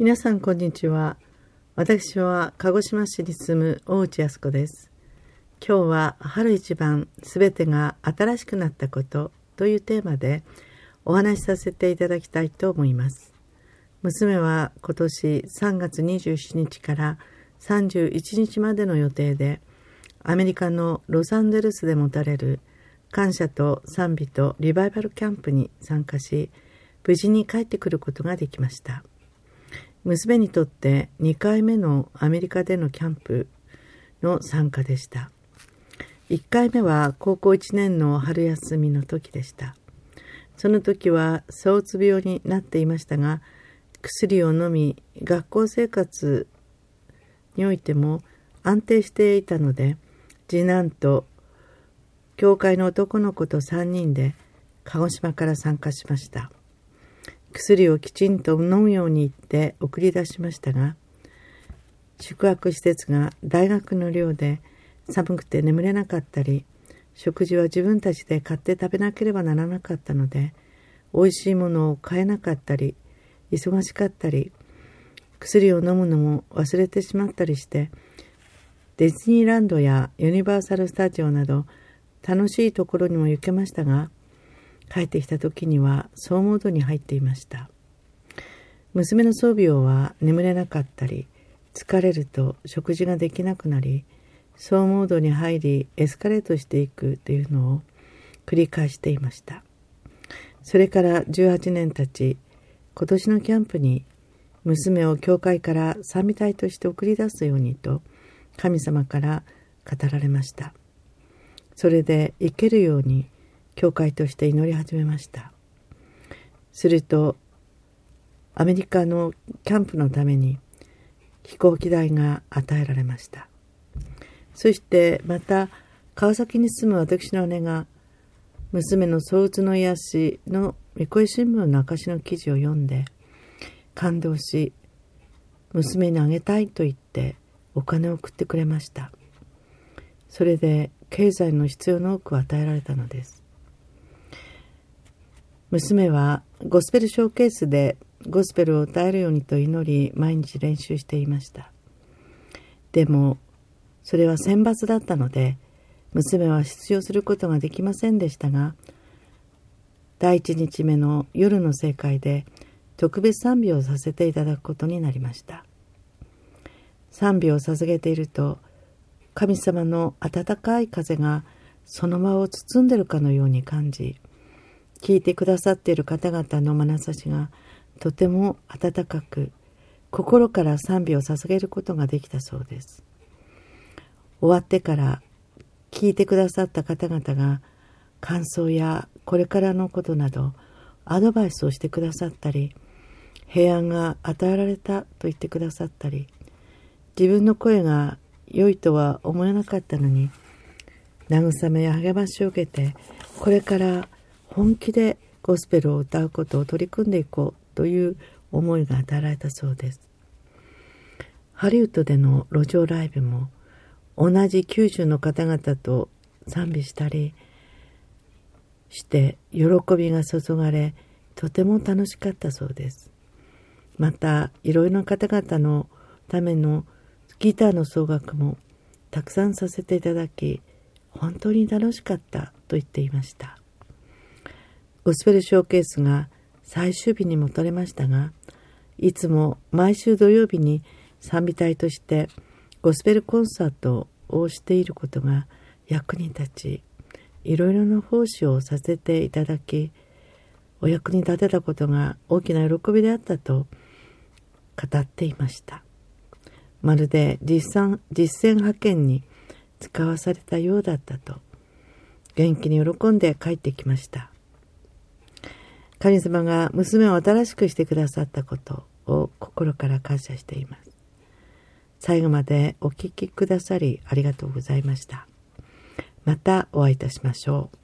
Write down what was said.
皆さんこんにちは。私は鹿児島市に住む大内康子です。今日は春一番すべてが新しくなったことというテーマでお話しさせていただきたいと思います。娘は今年3月27日から31日までの予定でアメリカのロサンゼルスで持たれる感謝と賛美とリバイバルキャンプに参加し無事に帰ってくることができました。娘にとって2回目のアメリカでのキャンプの参加でした。1回目は高校1年の春休みの時でした。その時は躁うつ病になっていましたが、薬を飲み、学校生活においても安定していたので、次男と教会の男の子と3人で鹿児島から参加しました。薬をきちんと飲むように言って送り出しましたが宿泊施設が大学の寮で寒くて眠れなかったり食事は自分たちで買って食べなければならなかったので美味しいものを買えなかったり忙しかったり薬を飲むのも忘れてしまったりしてディズニーランドやユニバーサル・スタジオなど楽しいところにも行けましたが帰ってきた時には総モードに入っていました。娘の装備をは眠れなかったり疲れると食事ができなくなり総モードに入りエスカレートしていくというのを繰り返していました。それから18年経ち今年のキャンプに娘を教会から賛美隊として送り出すようにと神様から語られました。それで生けるように教会として祈り始めました。するとアメリカのキャンプのために飛行機代が与えられました。そしてまた川崎に住む私の姉が娘の相うつの癒しの三越新聞の証の記事を読んで感動し娘にあげたいと言ってお金を送ってくれました。それで経済の必要の多く与えられたのです。娘はゴスペルショーケースでゴスペルを歌えるようにと祈り毎日練習していました。でもそれは選抜だったので娘は出場することができませんでしたが第一日目の夜の正会で特別賛美をさせていただくことになりました。賛美を捧げていると神様の温かい風がその場を包んでるかのように感じ聞いてくださっている方々の眼差しがとても温かく心から賛美を捧げることができたそうです。終わってから聞いてくださった方々が感想やこれからのことなどアドバイスをしてくださったり平安が与えられたと言ってくださったり自分の声が良いとは思えなかったのに慰めや励ましを受けてこれから本気でゴスペルを歌うことを取り組んでいこうという思いが与えられたそうです。ハリウッドでの路上ライブも同じ九州の方々と賛美したりして喜びが注がれとても楽しかったそうです。またいろいろな方々のためのギターの奏楽もたくさんさせていただき本当に楽しかったと言っていました。ゴスペルショーケースが最終日にも取れましたが、いつも毎週土曜日に賛美隊としてゴスペルコンサートをしていることが役に立ち、いろいろな奉仕をさせていただき、お役に立てたことが大きな喜びであったと語っていました。まるで実践実践派遣に使わされたようだったと、元気に喜んで帰ってきました。神様が娘を新しくしてくださったことを心から感謝しています。最後までお聴きくださりありがとうございました。またお会いいたしましょう。